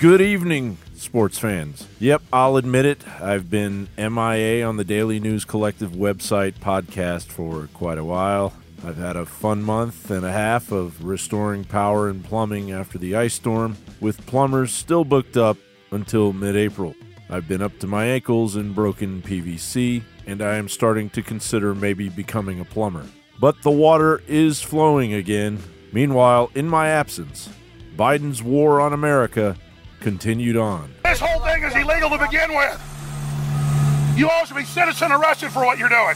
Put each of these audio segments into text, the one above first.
Good evening, sports fans. Yep, I'll admit it. I've been MIA on the Daily News Collective website podcast for quite a while. I've had a fun month and a half of restoring power and plumbing after the ice storm, with plumbers still booked up until mid April. I've been up to my ankles in broken PVC, and I am starting to consider maybe becoming a plumber. But the water is flowing again. Meanwhile, in my absence, Biden's war on America continued on. This whole thing is illegal to begin with. You all should be citizen arrested for what you're doing.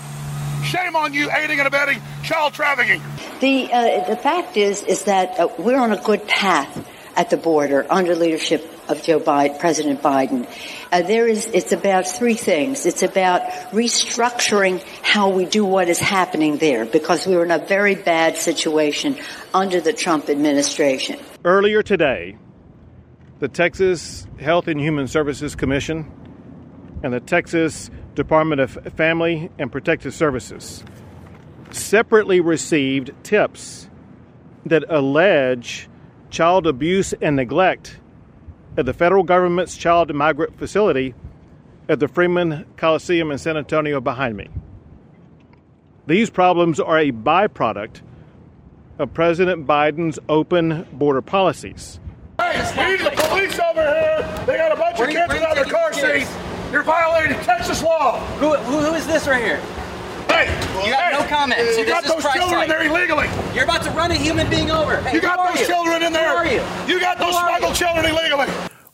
Shame on you aiding and abetting child trafficking. The uh, the fact is is that uh, we're on a good path at the border under leadership of Joe Biden, President Biden. Uh, there is it's about three things. It's about restructuring how we do what is happening there because we were in a very bad situation under the Trump administration. Earlier today, the Texas Health and Human Services Commission and the Texas Department of Family and Protective Services separately received tips that allege child abuse and neglect at the federal government's child migrant facility at the Freeman Coliseum in San Antonio behind me. These problems are a byproduct of President Biden's open border policies Hey, we need the police over here. They got a bunch Where of kids where you without their car the seats. You're violating Texas law. Who, who, who is this right here? Hey, You have hey, no comment. See, You got this is those Christ children like. there illegally. You're about to run a human being over. Hey, You got those you? children in there. Who are you? You got those Who are smuggled children illegally.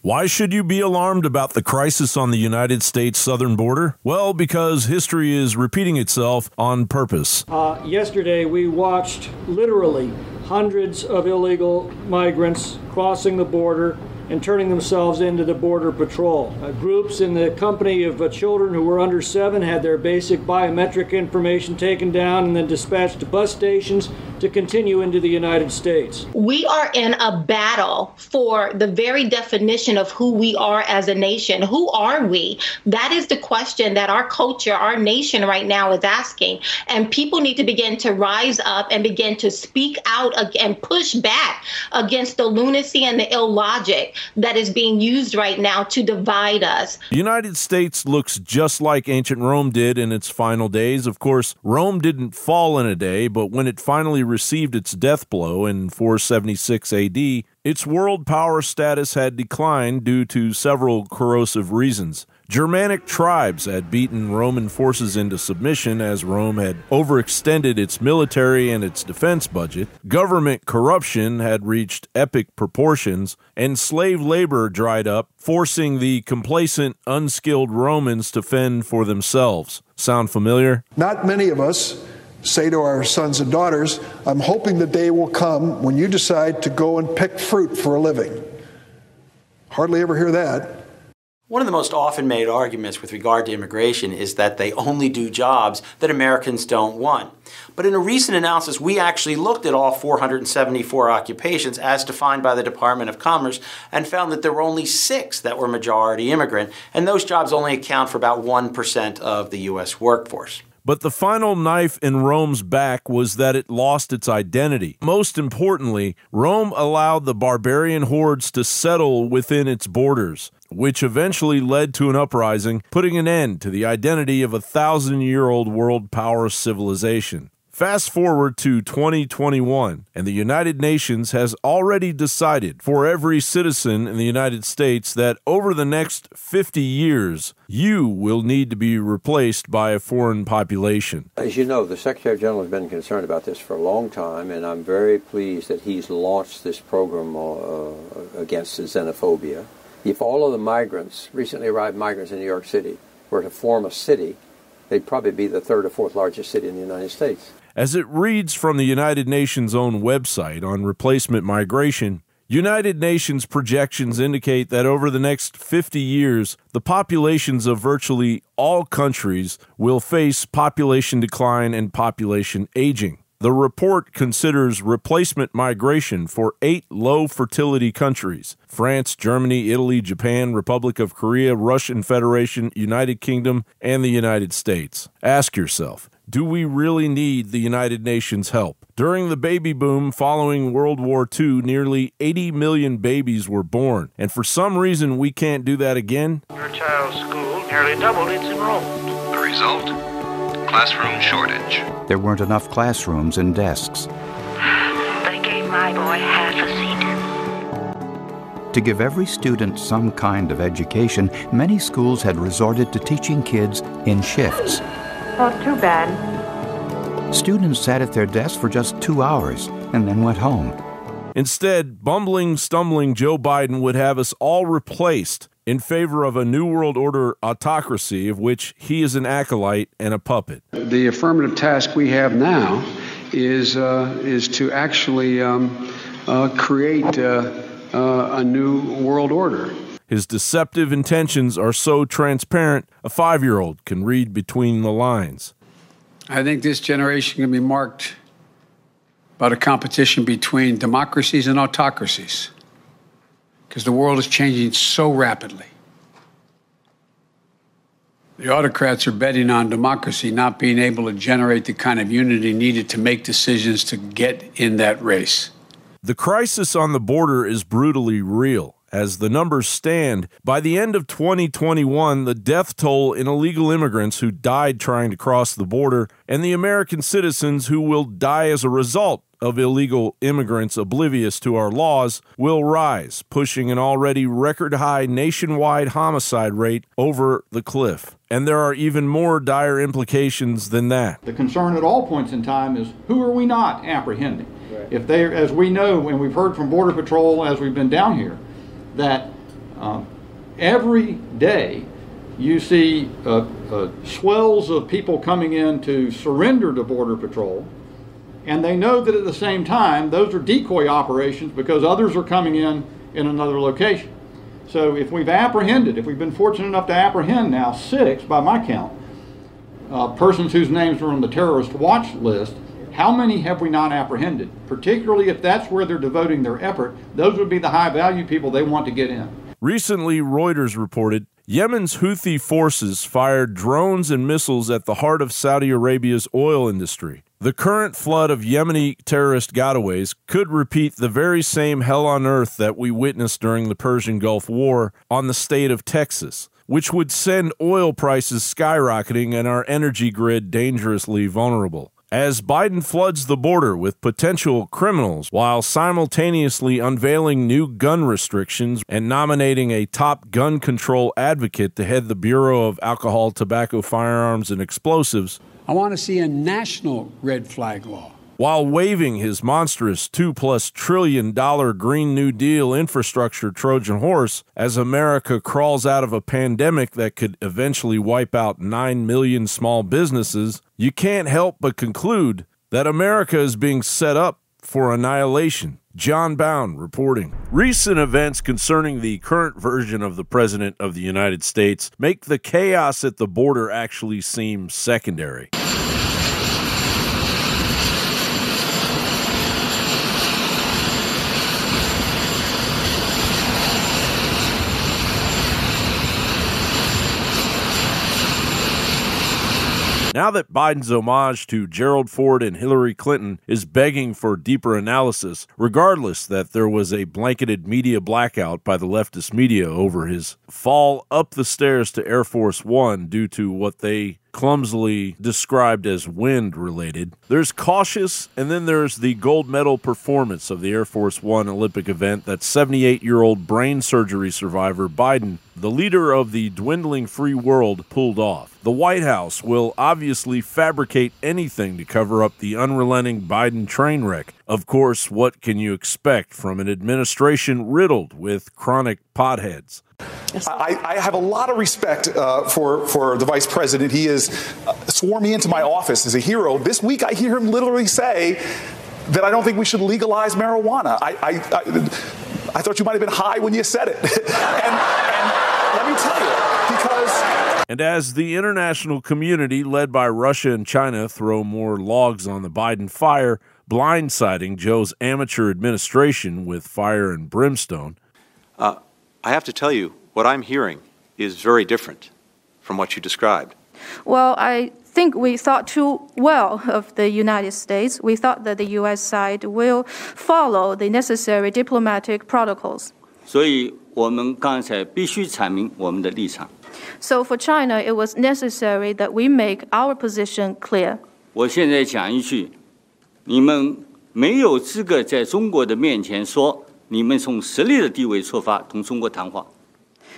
Why should you be alarmed about the crisis on the United States southern border? Well, because history is repeating itself on purpose. Uh, yesterday, we watched literally hundreds of illegal migrants crossing the border and turning themselves into the Border Patrol. Uh, groups in the company of uh, children who were under seven had their basic biometric information taken down and then dispatched to bus stations to continue into the United States. We are in a battle for the very definition of who we are as a nation. Who are we? That is the question that our culture, our nation right now is asking. And people need to begin to rise up and begin to speak out and push back against the lunacy and the illogic that is being used right now to divide us. The United States looks just like ancient Rome did in its final days. Of course, Rome didn't fall in a day, but when it finally received its death blow in 476 AD, its world power status had declined due to several corrosive reasons. Germanic tribes had beaten Roman forces into submission as Rome had overextended its military and its defense budget. Government corruption had reached epic proportions, and slave labor dried up, forcing the complacent, unskilled Romans to fend for themselves. Sound familiar? Not many of us say to our sons and daughters, I'm hoping the day will come when you decide to go and pick fruit for a living. Hardly ever hear that. One of the most often made arguments with regard to immigration is that they only do jobs that Americans don't want. But in a recent analysis, we actually looked at all 474 occupations as defined by the Department of Commerce and found that there were only six that were majority immigrant, and those jobs only account for about 1% of the U.S. workforce. But the final knife in Rome's back was that it lost its identity. Most importantly, Rome allowed the barbarian hordes to settle within its borders, which eventually led to an uprising, putting an end to the identity of a thousand year old world power civilization. Fast forward to 2021, and the United Nations has already decided for every citizen in the United States that over the next 50 years, you will need to be replaced by a foreign population. As you know, the Secretary General has been concerned about this for a long time, and I'm very pleased that he's launched this program uh, against xenophobia. If all of the migrants, recently arrived migrants in New York City, were to form a city, they'd probably be the third or fourth largest city in the United States. As it reads from the United Nations' own website on replacement migration, United Nations projections indicate that over the next 50 years, the populations of virtually all countries will face population decline and population aging. The report considers replacement migration for eight low fertility countries France, Germany, Italy, Japan, Republic of Korea, Russian Federation, United Kingdom, and the United States. Ask yourself do we really need the United Nations' help? During the baby boom following World War II, nearly 80 million babies were born. And for some reason, we can't do that again. Your child's school nearly doubled its enrollment. The result? Classroom shortage. There weren't enough classrooms and desks. They gave my boy half a seat. To give every student some kind of education, many schools had resorted to teaching kids in shifts. Not too bad. Students sat at their desks for just two hours and then went home. Instead, bumbling, stumbling Joe Biden would have us all replaced in favor of a New World Order autocracy of which he is an acolyte and a puppet. The affirmative task we have now is, uh, is to actually um, uh, create uh, uh a new world order. His deceptive intentions are so transparent, a five year old can read between the lines. I think this generation can be marked by the competition between democracies and autocracies because the world is changing so rapidly. The autocrats are betting on democracy not being able to generate the kind of unity needed to make decisions to get in that race. The crisis on the border is brutally real. As the numbers stand, by the end of 2021, the death toll in illegal immigrants who died trying to cross the border and the American citizens who will die as a result of illegal immigrants oblivious to our laws will rise, pushing an already record high nationwide homicide rate over the cliff. And there are even more dire implications than that. The concern at all points in time is who are we not apprehending? Right. If they, as we know, and we've heard from Border Patrol as we've been down here, that um, every day you see uh, uh, swells of people coming in to surrender to Border Patrol, and they know that at the same time those are decoy operations because others are coming in in another location. So if we've apprehended, if we've been fortunate enough to apprehend now six, by my count, uh, persons whose names are on the terrorist watch list, how many have we not apprehended? Particularly if that's where they're devoting their effort, those would be the high value people they want to get in. Recently, Reuters reported Yemen's Houthi forces fired drones and missiles at the heart of Saudi Arabia's oil industry. The current flood of Yemeni terrorist gotaways could repeat the very same hell on earth that we witnessed during the Persian Gulf War on the state of Texas, which would send oil prices skyrocketing and our energy grid dangerously vulnerable as Biden floods the border with potential criminals while simultaneously unveiling new gun restrictions and nominating a top gun control advocate to head the Bureau of Alcohol, Tobacco, Firearms, and Explosives. I want to see a national red flag law while waving his monstrous two plus trillion dollar Green New Deal infrastructure Trojan horse as America crawls out of a pandemic that could eventually wipe out 9 million small businesses, you can't help but conclude that America is being set up for annihilation. John Bound reporting. Recent events concerning the current version of the President of the United States make the chaos at the border actually seem secondary. Now that Biden's homage to Gerald Ford and Hillary Clinton is begging for deeper analysis, regardless that there was a blanketed media blackout by the leftist media over his fall up the stairs to Air Force One due to what they clumsily described as wind related. There's cautious, and then there's the gold medal performance of the Air Force One Olympic event that 78 year old brain surgery survivor Biden, the leader of the dwindling free world, pulled off. The White House will obviously fabricate anything to cover up the unrelenting Biden train wreck. Of course, what can you expect from an administration riddled with chronic potheads? I, I, have a lot of respect uh, for, for the vice president. He has uh, sworn me into my office as a hero. This week, I hear him literally say that I don't think we should legalize marijuana. I, I, I, I thought you might have been high when you said it. and, and let me tell you, because. And as the international community, led by Russia and China, throw more logs on the Biden fire, blindsiding Joe's amateur administration with fire and brimstone. Uh, I have to tell you, what I'm hearing is very different from what you described. Well, I think we thought too well of the United States. We thought that the U.S. side will follow the necessary diplomatic protocols. 所以我们刚才必须阐明我们的立场。 So for China, it was necessary that we make our position clear. 我现在讲一句，你们没有资格在中国的面前说 你们从实力的地位出发同中国谈话。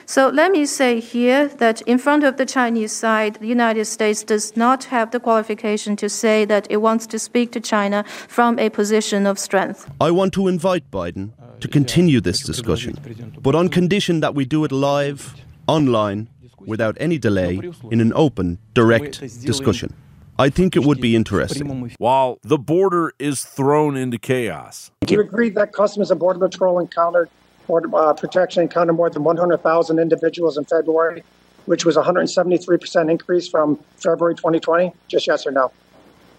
So let me say here that in front of the Chinese side, the United States does not have the qualification to say that it wants to speak to China from a position of strength. I want to invite Biden to continue this discussion, but on condition that we do it live, online, without any delay, in an open, direct discussion. I think it would be interesting. While the border is thrown into chaos. Do you agree that Customs and Border Patrol encountered Border uh, Protection encountered more than 100,000 individuals in February, which was 173% increase from February 2020? Just yes or no?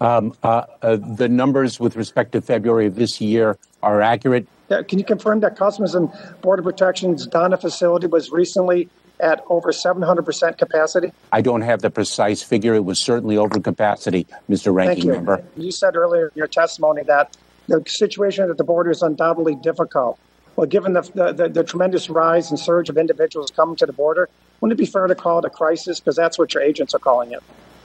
Um, uh, uh, the numbers with respect to February of this year are accurate. Yeah, can you confirm that Customs and Border Protection's Donna facility was recently at over 700% capacity? I don't have the precise figure. It was certainly over capacity, Mr. Ranking Thank you. Member. You said earlier in your testimony that the situation at the border is undoubtedly difficult. Well, given the, the, the, the tremendous rise and surge of individuals coming to the border, wouldn't it be fair to call it a crisis? Because that's what your agents are calling it.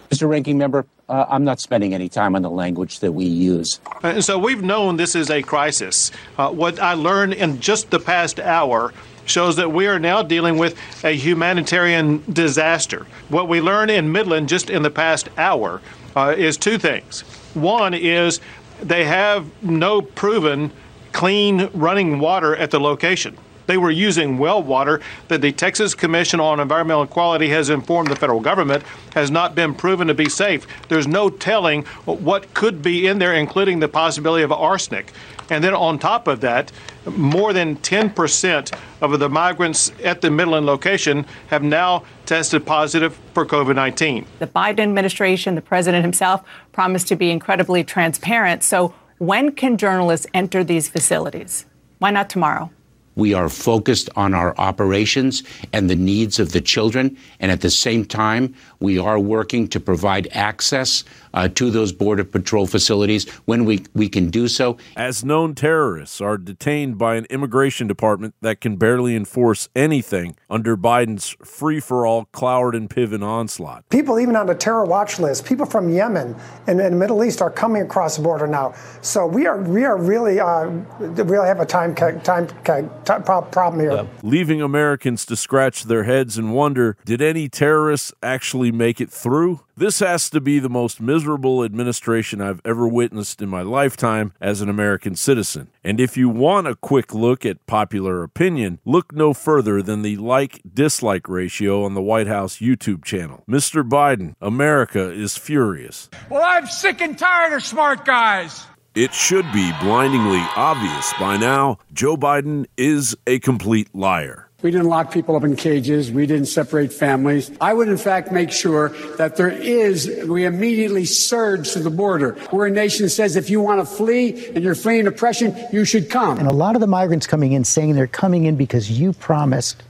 Mr. Ranking Member, uh, I'm not spending any time on the language that we use. And so we've known this is a crisis. Uh, what I learned in just the past hour shows that we are now dealing with a humanitarian disaster. What we learned in Midland just in the past hour uh, is two things. One is they have no proven clean running water at the location. They were using well water that the Texas Commission on Environmental Quality has informed the federal government has not been proven to be safe. There's no telling what could be in there, including the possibility of arsenic. And then on top of that, more than 10% of the migrants at the Midland location have now tested positive for COVID 19. The Biden administration, the president himself, promised to be incredibly transparent. So, when can journalists enter these facilities? Why not tomorrow? We are focused on our operations and the needs of the children. And at the same time, we are working to provide access uh, to those Border Patrol facilities when we, we can do so. As known terrorists are detained by an immigration department that can barely enforce anything under Biden's free for all Cloward and Piven onslaught. People, even on the terror watch list, people from Yemen and, and the Middle East are coming across the border now. So we are we are really uh, really have a time time, time problem here. Yeah. Leaving Americans to scratch their heads and wonder did any terrorists actually make it through? This has to be the most miserable administration I've ever witnessed in my lifetime as an American citizen. And if you want a quick look at popular opinion, look no further than the like dislike ratio on the White House YouTube channel. Mr. Biden, America is furious. Well, I'm sick and tired of smart guys. It should be blindingly obvious by now Joe Biden is a complete liar. We didn't lock people up in cages. We didn't separate families. I would, in fact, make sure that there is, we immediately surge to the border. We're a nation that says if you want to flee and you're fleeing oppression, you should come. And a lot of the migrants coming in saying they're coming in because you promised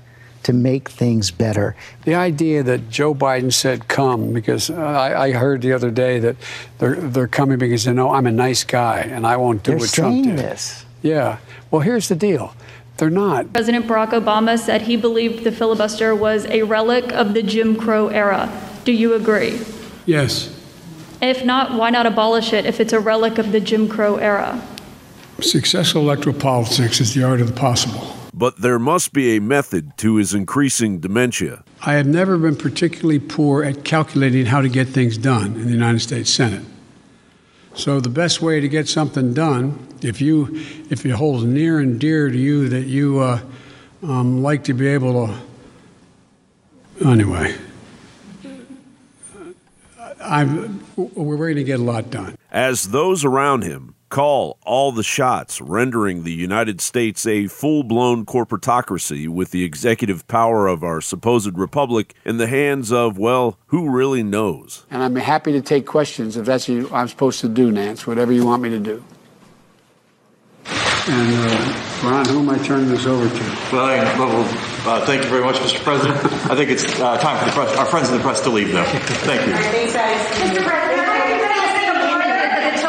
to make things better. The idea that Joe Biden said come, because I, I, heard the other day that they're, they're coming because they know I'm a nice guy and I won't do they're what Trump did. This. Yeah. Well, here's the deal. They're not. President Barack Obama said he believed the filibuster was a relic of the Jim Crow era. Do you agree? Yes. If not, why not abolish it if it's a relic of the Jim Crow era? Successful electoral politics is the art of the possible. But there must be a method to his increasing dementia. I have never been particularly poor at calculating how to get things done in the United States Senate. So the best way to get something done, if you if it holds near and dear to you that you uh, um, like to be able to, anyway, I'm, we're going to get a lot done. As those around him call all the shots, rendering the United States a full blown corporatocracy with the executive power of our supposed republic in the hands of, well, who really knows? And I'm happy to take questions if that's what I'm supposed to do, Nance, whatever you want me to do. And uh, Ron, who am I turning this over to? Well, Uh, thank you very much, Mr. President. I think it's uh, time for the press, our friends in the press to leave, though. Thank you. Mr. President,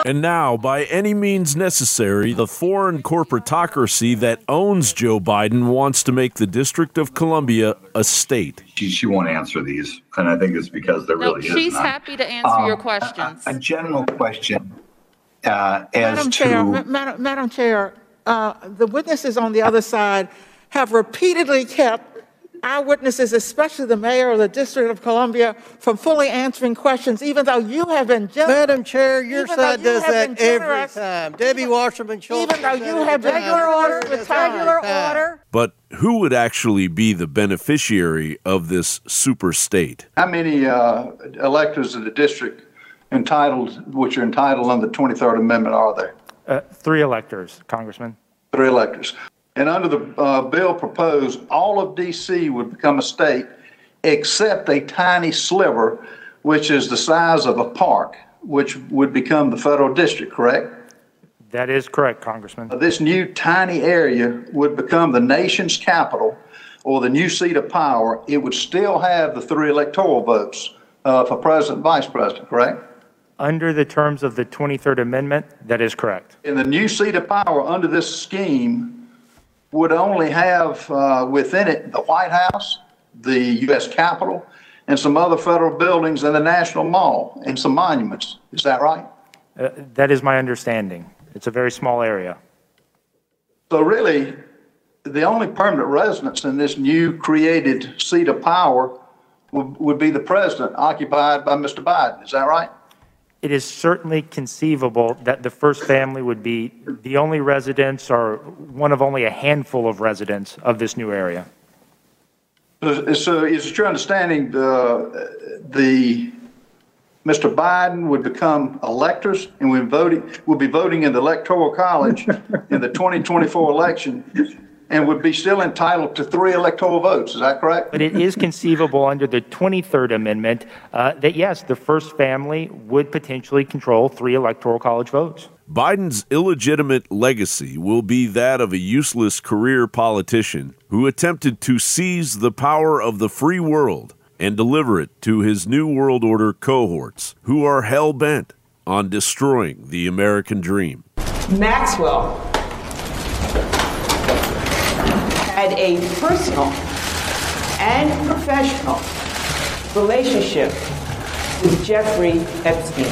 And now, by any means necessary, the foreign corporatocracy that owns Joe Biden wants to make the District of Columbia a state. She, she won't answer these, and I think it's because there No, really is she's happy to answer Um, your questions. A general question uh, as Madam to Chair, Ma- Madam, Madam Chair, uh, the witnesses on the other side have repeatedly kept our witnesses, especially the mayor of the District of Columbia, from fully answering questions, even though you have been generous. Madam Chair, your side you does that been every time. Debbie Wasserman Schultz. Even though you have been time. generous with regular order. But who would actually be the beneficiary of this super state? How many uh, electors of the district entitled, which are entitled under the 23rd Amendment, are there? Uh, three electors, Congressman. Three electors. And under the uh, bill proposed, all of D.C. would become a state except a tiny sliver, which is the size of a park, which would become the federal district, correct? That is correct, Congressman. This new tiny area would become the nation's capital or the new seat of power. It would still have the three electoral votes uh, for president and vice president, correct? Under the terms of the 23rd Amendment, that is correct. In the new seat of power under this scheme would only have uh, within it the White House, the U.S. Capitol, and some other federal buildings and the National Mall and some monuments. Is that right? Uh, that is my understanding. It's a very small area. So really, the only permanent residence in this new created seat of power would, would be the president, occupied by Mr. Biden. Is that right? It is certainly conceivable that the first family would be the only residents or one of only a handful of residents of this new area. So, is it your understanding uh, the, the Mr. Biden would become electors and voting would be voting in the electoral college in the 2024 election and would be still entitled to three electoral votes. Is that correct? But it is conceivable under the 23rd Amendment uh, that, yes, the first family would potentially control three electoral college votes. Biden's illegitimate legacy will be that of a useless career politician who attempted to seize the power of the free world and deliver it to his New World Order cohorts, who are hell bent on destroying the American dream. Maxwell had a personal and professional relationship with Jeffrey Epstein.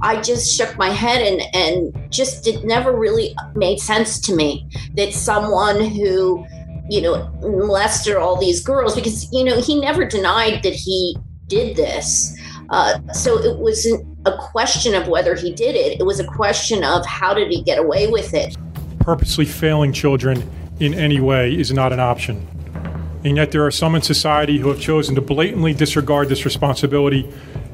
I just shook my head and, and just it never really made sense to me that someone who, you know, molested all these girls, because, you know, he never denied that he did this. Uh, so it wasn't a question of whether he did it, it was a question of how did he get away with it. Purposely failing children in any way is not an option. And yet, there are some in society who have chosen to blatantly disregard this responsibility,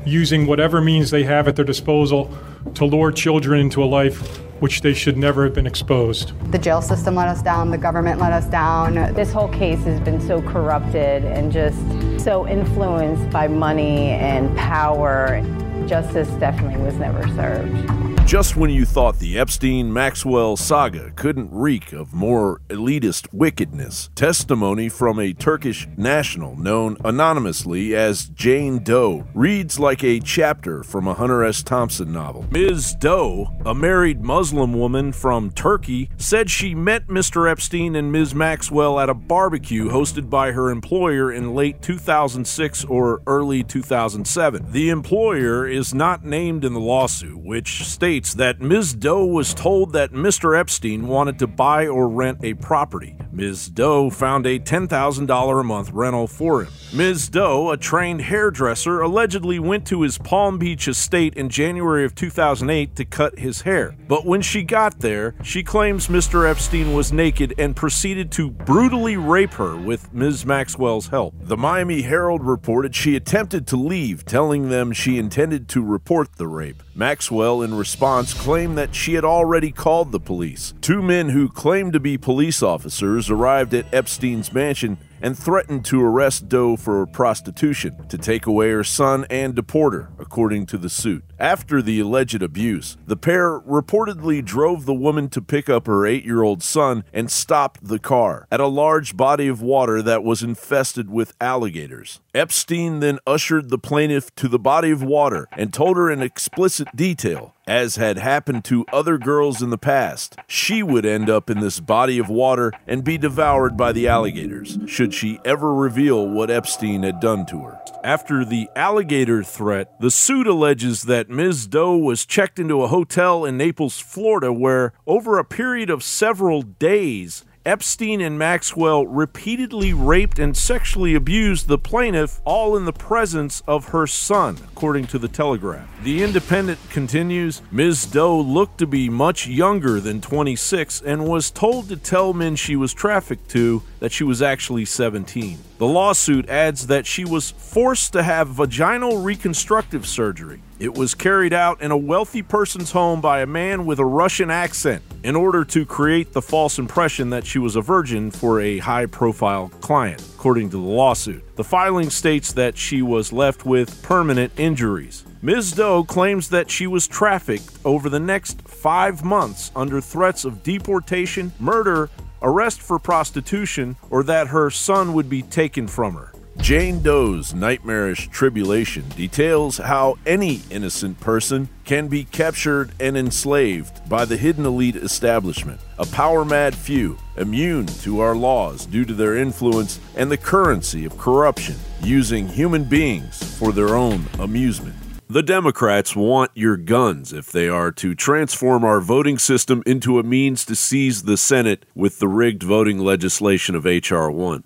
using whatever means they have at their disposal to lure children into a life which they should never have been exposed. The jail system let us down, the government let us down. This whole case has been so corrupted and just so influenced by money and power. Justice definitely was never served. Just when you thought the Epstein Maxwell saga couldn't reek of more elitist wickedness, testimony from a Turkish national known anonymously as Jane Doe reads like a chapter from a Hunter S. Thompson novel. Ms. Doe, a married Muslim woman from Turkey, said she met Mr. Epstein and Ms. Maxwell at a barbecue hosted by her employer in late 2006 or early 2007. The employer is not named in the lawsuit, which states that Ms. Doe was told that Mr. Epstein wanted to buy or rent a property. Ms. Doe found a $10,000 a month rental for him. Ms. Doe, a trained hairdresser, allegedly went to his Palm Beach estate in January of 2008 to cut his hair. But when she got there, she claims Mr. Epstein was naked and proceeded to brutally rape her with Ms. Maxwell's help. The Miami Herald reported she attempted to leave, telling them she intended to report the rape. Maxwell, in response, claimed that she had already called the police. Two men who claimed to be police officers arrived at Epstein's mansion and threatened to arrest Doe for prostitution, to take away her son and deport her, according to the suit. After the alleged abuse, the pair reportedly drove the woman to pick up her eight year old son and stopped the car at a large body of water that was infested with alligators. Epstein then ushered the plaintiff to the body of water and told her in explicit detail, as had happened to other girls in the past, she would end up in this body of water and be devoured by the alligators should she ever reveal what Epstein had done to her. After the alligator threat, the suit alleges that Ms. Doe was checked into a hotel in Naples, Florida, where over a period of several days, Epstein and Maxwell repeatedly raped and sexually abused the plaintiff, all in the presence of her son, according to the Telegraph. The Independent continues Ms. Doe looked to be much younger than 26 and was told to tell men she was trafficked to that she was actually 17. The lawsuit adds that she was forced to have vaginal reconstructive surgery. It was carried out in a wealthy person's home by a man with a Russian accent in order to create the false impression that she was a virgin for a high profile client, according to the lawsuit. The filing states that she was left with permanent injuries. Ms. Doe claims that she was trafficked over the next five months under threats of deportation, murder, arrest for prostitution, or that her son would be taken from her. Jane Doe's nightmarish tribulation details how any innocent person can be captured and enslaved by the hidden elite establishment, a power mad few immune to our laws due to their influence and the currency of corruption, using human beings for their own amusement. The Democrats want your guns if they are to transform our voting system into a means to seize the Senate with the rigged voting legislation of H.R. 1.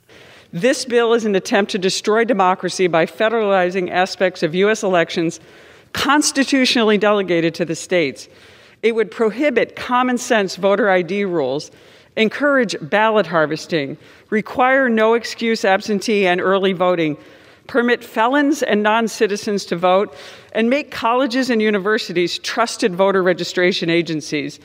This bill is an attempt to destroy democracy by federalizing aspects of U.S. elections constitutionally delegated to the states. It would prohibit common sense voter ID rules, encourage ballot harvesting, require no excuse absentee and early voting, permit felons and non citizens to vote, and make colleges and universities trusted voter registration agencies.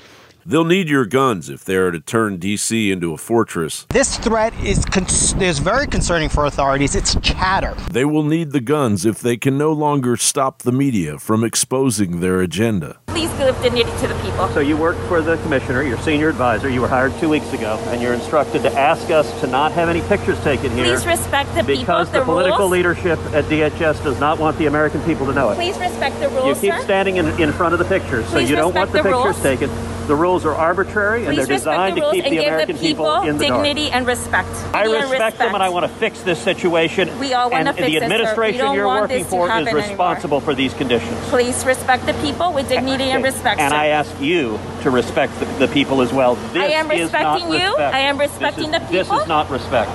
They'll need your guns if they are to turn D.C. into a fortress. This threat is, con- is very concerning for authorities. It's chatter. They will need the guns if they can no longer stop the media from exposing their agenda. Please give dignity to the people. So you work for the commissioner, your senior advisor. You were hired two weeks ago, and you're instructed to ask us to not have any pictures taken here. Please respect the because people. Because the, the political rules. leadership at DHS does not want the American people to know it. Please respect the rules. You keep sir. standing in, in front of the pictures, so Please you don't want the, the pictures rules. taken. The rules are arbitrary and they're designed the to keep the American the people, in the dignity dark. and respect. I Dignity respect, them and I want to fix this situation. We all want and to fix the it, administration don't you're want working this to for is responsible for these conditions. Please respect the people with dignity and respect. And. I ask you to respect the, the people as well. This I am is not respecting you. respect. I am respecting is- the people. This is not respect.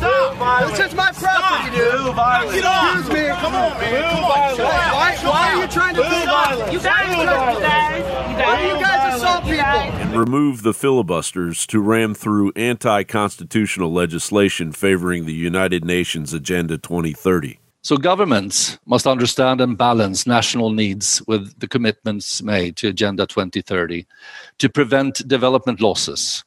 Stop! This is my property, dude. Get off! Excuse me. Come on, man. Come on. Why, why are you trying to do that? You guys, you guys, why do you guys assault people? and remove the filibusters to ram through anti constitutional legislation favoring the United Nations Agenda 2030. So governments must understand and balance national needs with the commitments made to Agenda 2030 to prevent development losses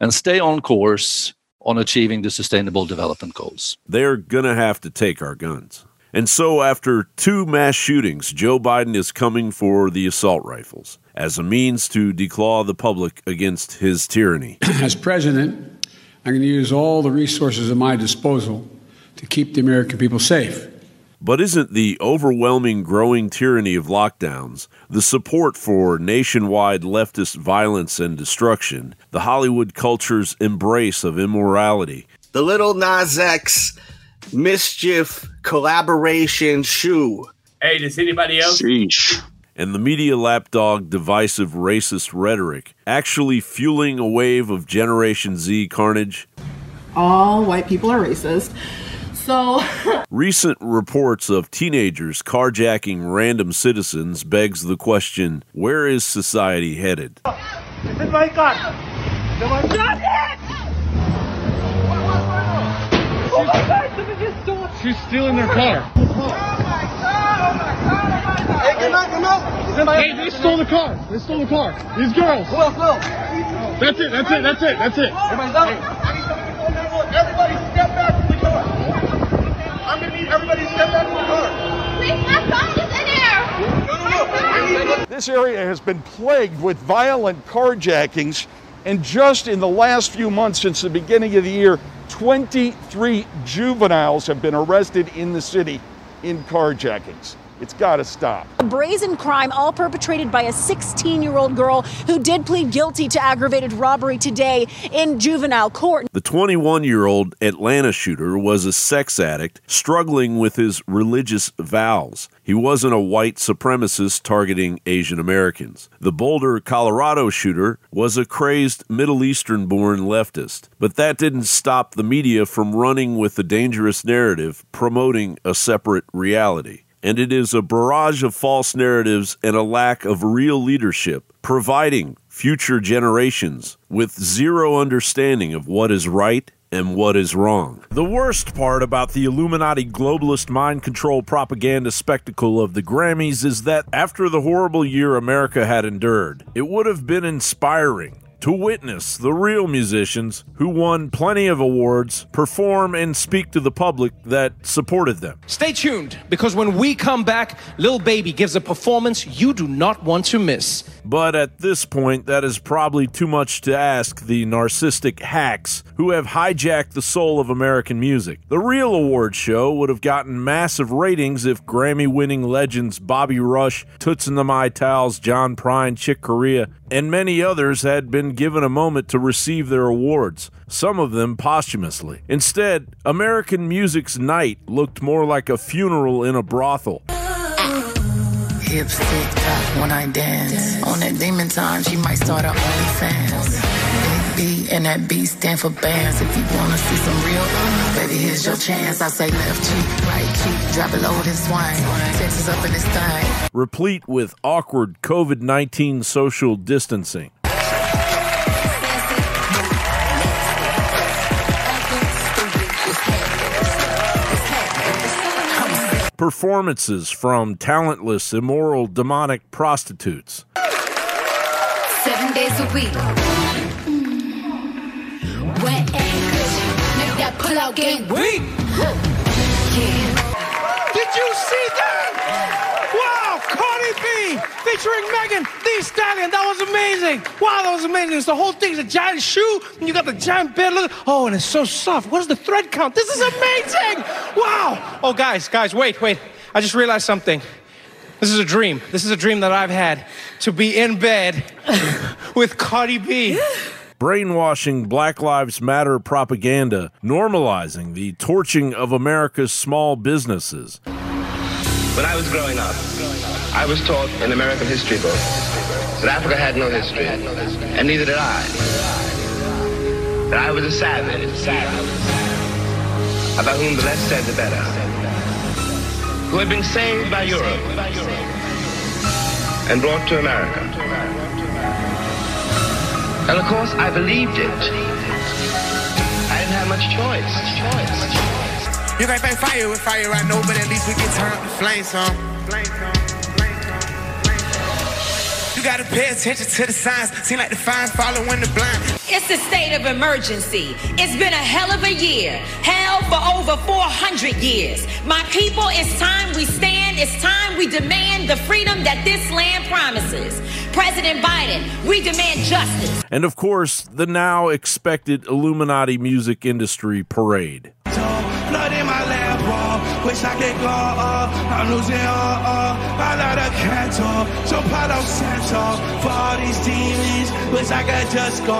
and stay on course on achieving the sustainable development goals. They're going to have to take our guns. And so, after two mass shootings, Joe Biden is coming for the assault rifles as a means to declaw the public against his tyranny. As president, I'm going to use all the resources at my disposal to keep the American people safe. But isn't the overwhelming growing tyranny of lockdowns, the support for nationwide leftist violence and destruction, the Hollywood culture's embrace of immorality, The Little Nas X mischief collaboration shoe. Hey, does anybody else? and the media lapdog divisive racist rhetoric actually fueling a wave of Generation Z carnage? all white people are racist. So, Recent reports of teenagers carjacking random citizens begs the question where is society headed? Is it my gun? Stop it! Oh my God! Somebody just stole She's stealing their car. Hey, come out, come out! Hey, they stole the car. They stole the car. These girls. Who else? Who else? That's it. That's it. That's it. That's it. Everybody's out. Everybody everybody step back from the car. Please, my son is in there. No, no, no. This area has been plagued with violent carjackings, and just in the last few months since the beginning of the year, 23 juveniles have been arrested in the city in carjackings. It's got to stop. A brazen crime, all perpetrated by a 16 year old girl who did plead guilty to aggravated robbery today in juvenile court. The 21 year old Atlanta shooter was a sex addict struggling with his religious vows. He wasn't a white supremacist targeting Asian Americans. The Boulder, Colorado shooter was a crazed Middle Eastern born leftist. But that didn't stop the media from running with the dangerous narrative promoting a separate reality and it is a barrage of false narratives and a lack of real leadership, providing future generations with zero understanding of what is right and what is wrong. The worst part about the Illuminati globalist mind control propaganda spectacle of the Grammys is that after the horrible year America had endured, it would have been inspiring to witness the real musicians who won plenty of awards perform and speak to the public that supported them. Stay tuned because when we come back, Lil Baby gives a performance you do not want to miss. But at this point, that is probably too much to ask the narcissistic hacks who have hijacked the soul of American music. The real award show would have gotten massive ratings if Grammy winning legends Bobby Rush, Toots and the Maytals, John Prine, Chick Corea, and many others had been given a moment to receive their awards, some of them posthumously. Instead, American music's night looked more like a funeral in a brothel. Hips when I dance. On that demon time, she might start her OnlyFans. Big B and that B stand for bands. If you wanna see some real, baby, here's your chance. I say left cheek, right cheek, drop it low and swing. Texas up in this thing. Replete with awkward COVID 19 social distancing. Performances from talentless, immoral, demonic prostitutes. Seven days a week. Wet cushion. Make that pull out game weak. Did you see that? Wow, Cardi B featuring Megan Thee Stallion. That was amazing. Wow, that was amazing. It's the whole thing is a giant shoe, and you got the giant bed. Look, oh, and it's so soft. What is the thread count? This is amazing. Wow. Oh, guys, guys, wait, wait. I just realized something. This is a dream. This is a dream that I've had to be in bed with Cardi B. brainwashing Black Lives Matter propaganda, normalizing the torching of America's small businesses. When I was growing up, I was taught in American history books that Africa had no history, and neither did I. That I was a savage, about whom the less said the better, who had been saved by Europe and brought to America. And of course, I believed it. I didn't have much choice. You can't fight fire with fire, I know, but at least we can turn up the flames some. You gotta pay attention to the signs. Seem like the fine following the blind. It's a state of emergency. It's been a hell of a year. Hell for over 400 years. My people, it's time we stand. It's time we demand the freedom that this land promises. President Biden, we demand justice. And of course, the now expected Illuminati music industry parade. Blood wish I could go off. I'm losing all, all. I let a canto, so Palo Santo. For all these demons, wish I could just go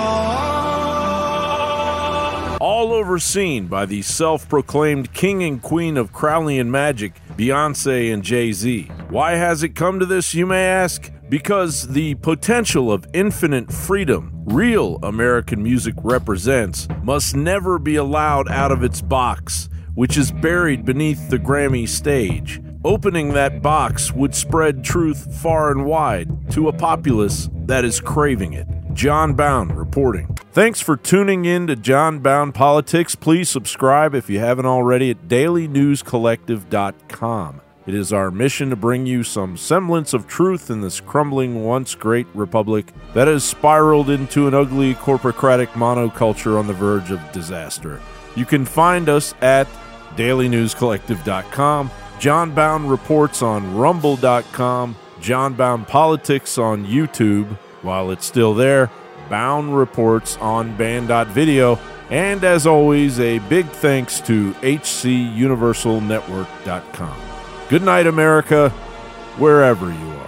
All overseen by the self proclaimed king and queen of Crowleyan magic, Beyonce and Jay Z. Why has it come to this, you may ask? Because the potential of infinite freedom real American music represents must never be allowed out of its box, which is buried beneath the Grammy stage. Opening that box would spread truth far and wide to a populace that is craving it. John Bound reporting. Thanks for tuning in to John Bound Politics. Please subscribe if you haven't already at dailynewscollective.com. It is our mission to bring you some semblance of truth in this crumbling, once great republic that has spiraled into an ugly corporocratic monoculture on the verge of disaster. You can find us at dailynewscollective.com. John Bound reports on rumble.com, John Bound Politics on YouTube while it's still there, Bound Reports on Band.video, and as always, a big thanks to HCUniversalNetwork.com. Good night, America, wherever you are.